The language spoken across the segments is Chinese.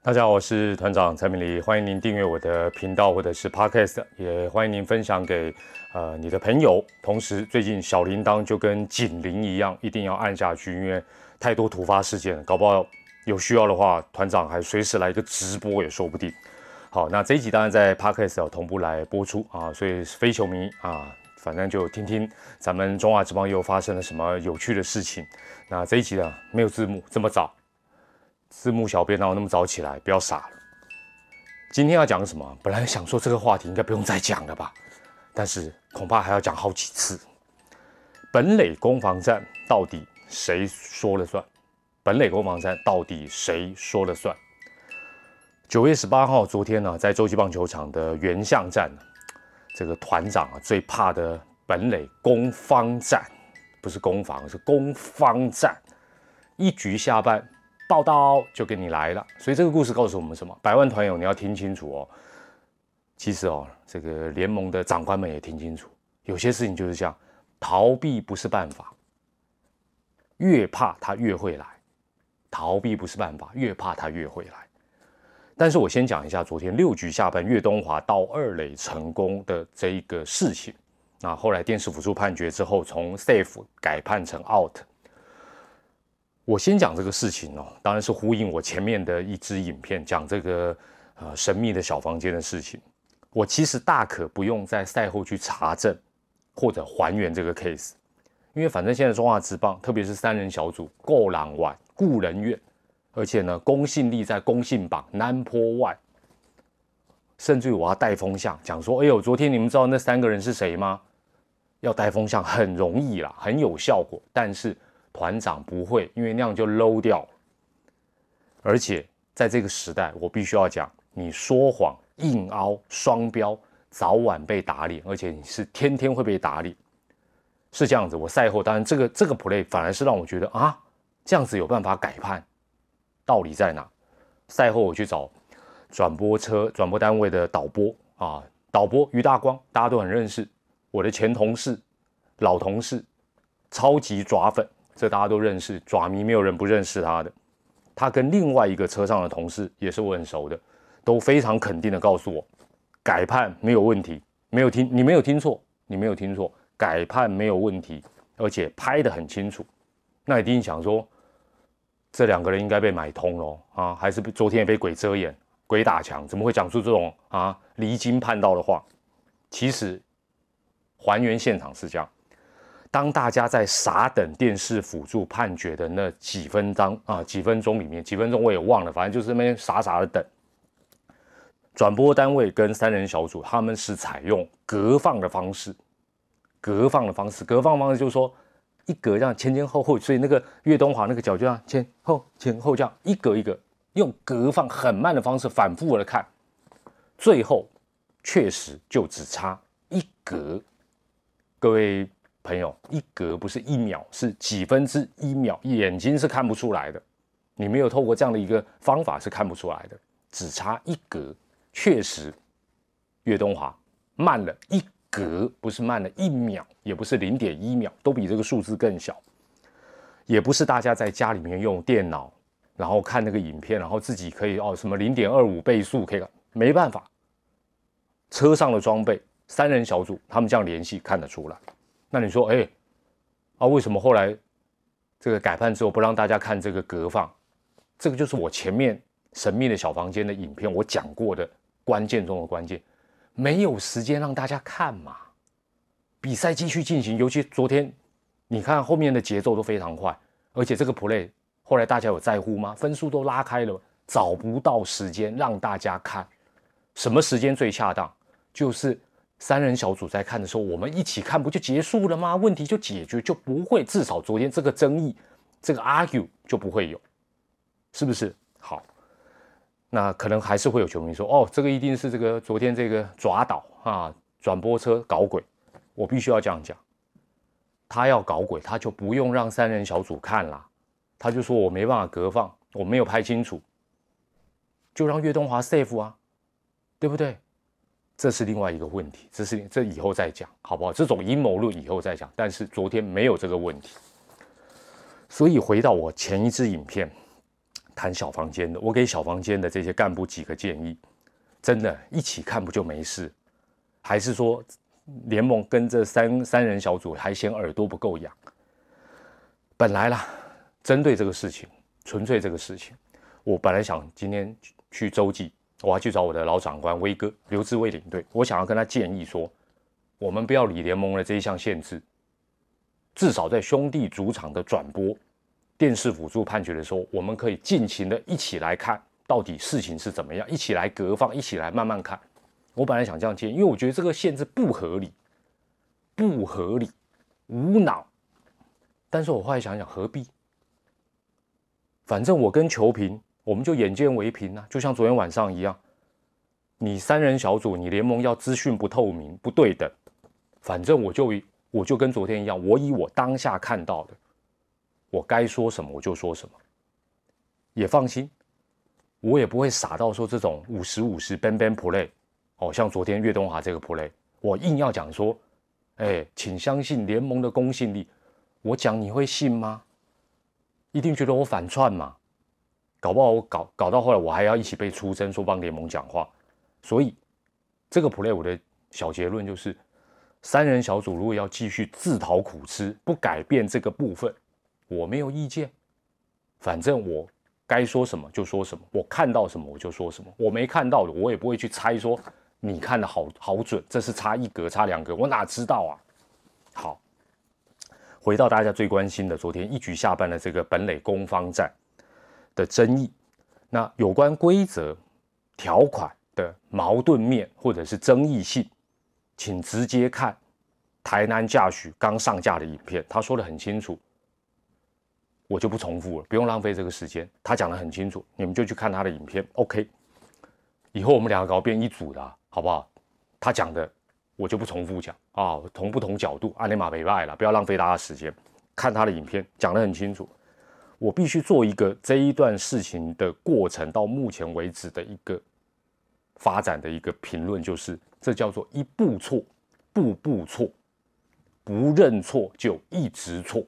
大家好，我是团长蔡明礼，欢迎您订阅我的频道或者是 Podcast，也欢迎您分享给呃你的朋友。同时，最近小铃铛就跟警铃一样，一定要按下去，因为太多突发事件，搞不好有需要的话，团长还随时来一个直播也说不定。好，那这一集当然在 Podcast 要同步来播出啊，所以非球迷啊，反正就听听咱们中华之邦又发生了什么有趣的事情。那这一集呢，没有字幕，这么早。字幕小编哪有那么早起来？不要傻了。今天要讲什么？本来想说这个话题应该不用再讲了吧，但是恐怕还要讲好几次。本垒攻防战到底谁说了算？本垒攻防战到底谁说了算？九月十八号，昨天呢，在洲际棒球场的原相战，这个团长啊最怕的本垒攻方战，不是攻防，是攻方战，一局下半。报道就给你来了，所以这个故事告诉我们什么？百万团友你要听清楚哦。其实哦，这个联盟的长官们也听清楚，有些事情就是这样，逃避不是办法，越怕他越会来。逃避不是办法，越怕他越会来。但是我先讲一下昨天六局下半岳东华到二垒成功的这一个事情。那后来电视辅助判决之后，从 safe 改判成 out。我先讲这个事情哦，当然是呼应我前面的一支影片讲这个呃神秘的小房间的事情。我其实大可不用在赛后去查证或者还原这个 case，因为反正现在中华职棒，特别是三人小组够狼玩故人怨，而且呢公信力在公信榜 number one，甚至于我要带风向讲说，哎呦，昨天你们知道那三个人是谁吗？要带风向很容易啦，很有效果，但是。团长不会，因为那样就 low 掉。而且在这个时代，我必须要讲，你说谎、硬凹、双标，早晚被打脸，而且你是天天会被打脸，是这样子。我赛后当然这个这个 play 反而是让我觉得啊，这样子有办法改判，道理在哪？赛后我去找转播车、转播单位的导播啊，导播于大光，大家都很认识，我的前同事、老同事，超级抓粉。这大家都认识，爪迷没有人不认识他的。他跟另外一个车上的同事也是我很熟的，都非常肯定的告诉我，改判没有问题，没有听你没有听错，你没有听错，改判没有问题，而且拍得很清楚。那一定想说，这两个人应该被买通了啊，还是被昨天也被鬼遮眼、鬼打墙？怎么会讲出这种啊离经叛道的话？其实还原现场是这样。当大家在傻等电视辅助判决的那几分钟啊，几分钟里面，几分钟我也忘了，反正就是那边傻傻的等。转播单位跟三人小组他们是采用隔放的方式，隔放的方式，隔放方式就是说一格这样前前后后，所以那个岳东华那个脚就这样前后前后这样一格一格，用隔放很慢的方式反复的看，最后确实就只差一格，各位。朋友，一格不是一秒，是几分之一秒，眼睛是看不出来的。你没有透过这样的一个方法是看不出来的，只差一格，确实，岳东华慢了一格，不是慢了一秒，也不是零点一秒，都比这个数字更小，也不是大家在家里面用电脑，然后看那个影片，然后自己可以哦什么零点二五倍速可以，没办法，车上的装备，三人小组他们这样联系看得出来。那你说，哎，啊，为什么后来这个改判之后不让大家看这个隔放？这个就是我前面神秘的小房间的影片我讲过的关键中的关键，没有时间让大家看嘛。比赛继续进行，尤其昨天，你看后面的节奏都非常快，而且这个 play 后来大家有在乎吗？分数都拉开了，找不到时间让大家看，什么时间最恰当？就是。三人小组在看的时候，我们一起看不就结束了吗？问题就解决，就不会至少昨天这个争议，这个 argue 就不会有，是不是？好，那可能还是会有球迷说，哦，这个一定是这个昨天这个爪导啊，转播车搞鬼。我必须要这样讲，他要搞鬼，他就不用让三人小组看啦，他就说我没办法隔放，我没有拍清楚，就让岳东华 safe 啊，对不对？这是另外一个问题，这是这以后再讲，好不好？这种阴谋论以后再讲。但是昨天没有这个问题，所以回到我前一支影片，谈小房间的，我给小房间的这些干部几个建议，真的，一起看不就没事？还是说联盟跟这三三人小组还嫌耳朵不够痒？本来啦，针对这个事情，纯粹这个事情，我本来想今天去洲际，我还去找我的老长官威哥刘志威领队，我想要跟他建议说，我们不要理联盟的这一项限制，至少在兄弟主场的转播。电视辅助判决的时候，我们可以尽情的一起来看，到底事情是怎么样，一起来隔放，一起来慢慢看。我本来想这样建议，因为我觉得这个限制不合理，不合理，无脑。但是我后来想想，何必？反正我跟球评，我们就眼见为凭啊，就像昨天晚上一样，你三人小组，你联盟要资讯不透明、不对等，反正我就我就跟昨天一样，我以我当下看到的。我该说什么我就说什么，也放心，我也不会傻到说这种五十五十 ban ban play，哦，像昨天岳东华这个 play，我硬要讲说，哎，请相信联盟的公信力，我讲你会信吗？一定觉得我反串嘛？搞不好我搞搞到后来我还要一起被出征说帮联盟讲话，所以这个 play 我的小结论就是，三人小组如果要继续自讨苦吃，不改变这个部分。我没有意见，反正我该说什么就说什么，我看到什么我就说什么，我没看到的我也不会去猜说你看的好好准，这是差一格差两格，我哪知道啊？好，回到大家最关心的昨天一局下半的这个本垒攻方战的争议，那有关规则条款的矛盾面或者是争议性，请直接看台南驾许刚上架的影片，他说的很清楚。我就不重复了，不用浪费这个时间。他讲的很清楚，你们就去看他的影片。OK，以后我们两个搞变一组的，好不好？他讲的我就不重复讲啊，同不同角度，阿尼玛没败了，不要浪费大家时间。看他的影片，讲的很清楚。我必须做一个这一段事情的过程到目前为止的一个发展的一个评论，就是这叫做一步错，步步错，不认错就一直错。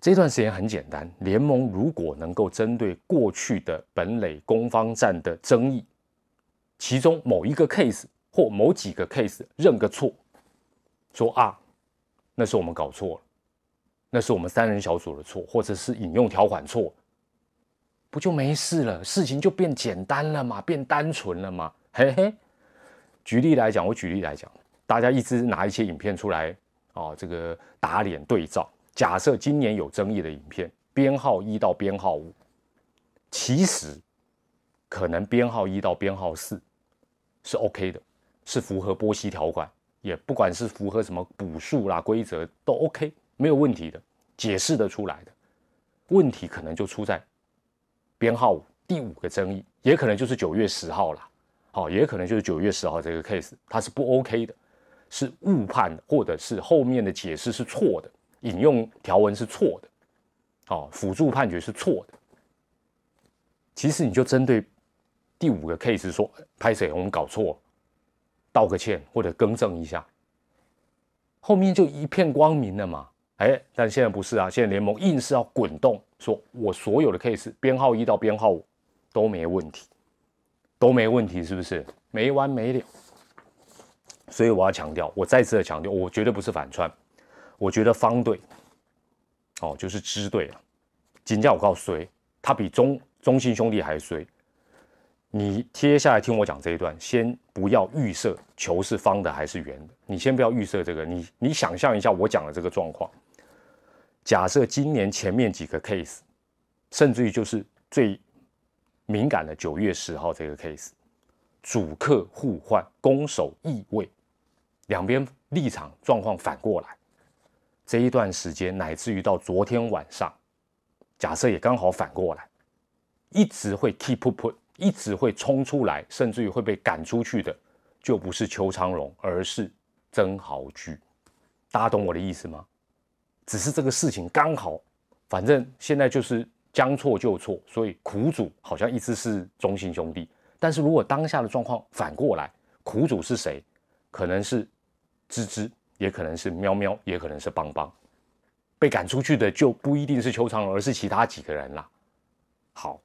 这段时间很简单，联盟如果能够针对过去的本垒攻方战的争议，其中某一个 case 或某几个 case 认个错，说啊，那是我们搞错了，那是我们三人小组的错，或者是引用条款错，不就没事了？事情就变简单了嘛，变单纯了嘛？嘿嘿。举例来讲，我举例来讲，大家一直拿一些影片出来哦，这个打脸对照。假设今年有争议的影片编号一到编号五，其实可能编号一到编号四是 OK 的，是符合波西条款，也不管是符合什么补数啦规则都 OK，没有问题的，解释得出来的。问题可能就出在编号五第五个争议，也可能就是九月十号啦，好，也可能就是九月十号这个 case 它是不 OK 的，是误判，或者是后面的解释是错的。引用条文是错的，哦，辅助判决是错的。其实你就针对第五个 case 说，拍谁我们搞错，道个歉或者更正一下，后面就一片光明了嘛。哎，但现在不是啊，现在联盟硬是要滚动，说我所有的 case 编号一到编号五都没问题，都没问题，是不是？没完没了。所以我要强调，我再次的强调，我绝对不是反串。我觉得方队，哦，就是支队了。金价我告诉谁，他比中中信兄弟还衰。你接下来听我讲这一段，先不要预设球是方的还是圆的，你先不要预设这个。你你想象一下我讲的这个状况。假设今年前面几个 case，甚至于就是最敏感的九月十号这个 case，主客互换，攻守易位，两边立场状况反过来。这一段时间，乃至于到昨天晚上，假设也刚好反过来，一直会 keep put，一直会冲出来，甚至于会被赶出去的，就不是邱昌荣，而是曾豪居。大家懂我的意思吗？只是这个事情刚好，反正现在就是将错就错，所以苦主好像一直是中心兄弟。但是如果当下的状况反过来，苦主是谁？可能是芝芝。也可能是喵喵，也可能是邦邦，被赶出去的就不一定是邱长荣，而是其他几个人啦。好，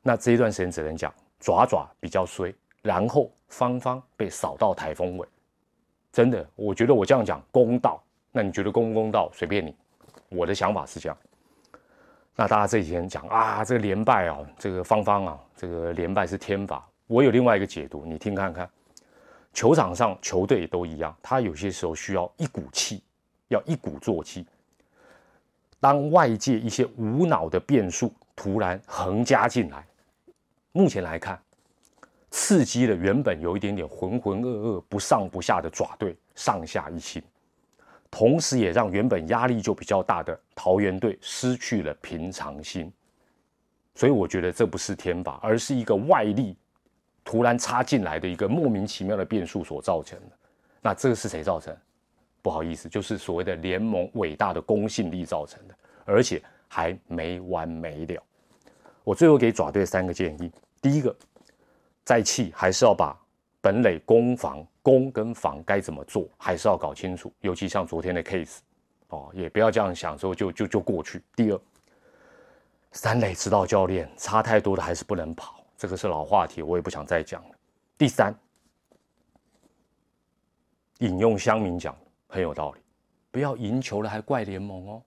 那这一段时间只能讲爪爪比较衰，然后芳芳被扫到台风尾。真的，我觉得我这样讲公道。那你觉得公不公道？随便你。我的想法是这样。那大家这几天讲啊，这个连败啊，这个芳芳啊，这个连败是天罚。我有另外一个解读，你听看看。球场上球队都一样，他有些时候需要一股气，要一鼓作气。当外界一些无脑的变数突然横加进来，目前来看。刺激了原本有一点点浑浑噩噩、不上不下的爪队上下一心，同时也让原本压力就比较大的桃园队失去了平常心。所以我觉得这不是天罚，而是一个外力突然插进来的一个莫名其妙的变数所造成的。那这个是谁造成？不好意思，就是所谓的联盟伟大的公信力造成的，而且还没完没了。我最后给爪队三个建议：第一个。再气还是要把本垒攻防攻跟防该怎么做，还是要搞清楚。尤其像昨天的 case，哦，也不要这样想说就就就过去。第二，三垒指导教练差太多的还是不能跑，这个是老话题，我也不想再讲了。第三，引用乡民讲很有道理，不要赢球了还怪联盟哦，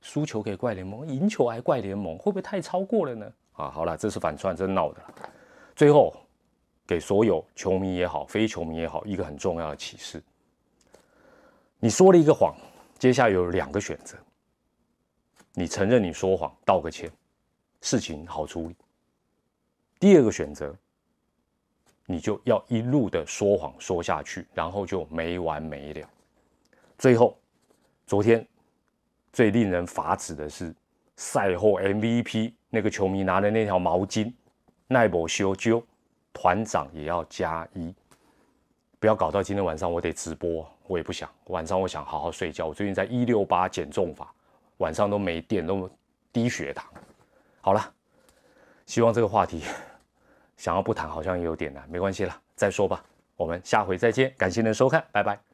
输球可以怪联盟，赢球还怪联盟，会不会太超过了呢？啊，好了，这是反串，真闹的。最后。给所有球迷也好，非球迷也好，一个很重要的启示：你说了一个谎，接下来有两个选择。你承认你说谎，道个歉，事情好处理。第二个选择，你就要一路的说谎说下去，然后就没完没了。最后，昨天最令人发指的是赛后 MVP 那个球迷拿的那条毛巾，奈博修纠。团长也要加一，不要搞到今天晚上我得直播，我也不想晚上我想好好睡觉。我最近在一六八减重法，晚上都没电，都低血糖。好了，希望这个话题 想要不谈好像也有点难，没关系了，再说吧。我们下回再见，感谢您的收看，拜拜。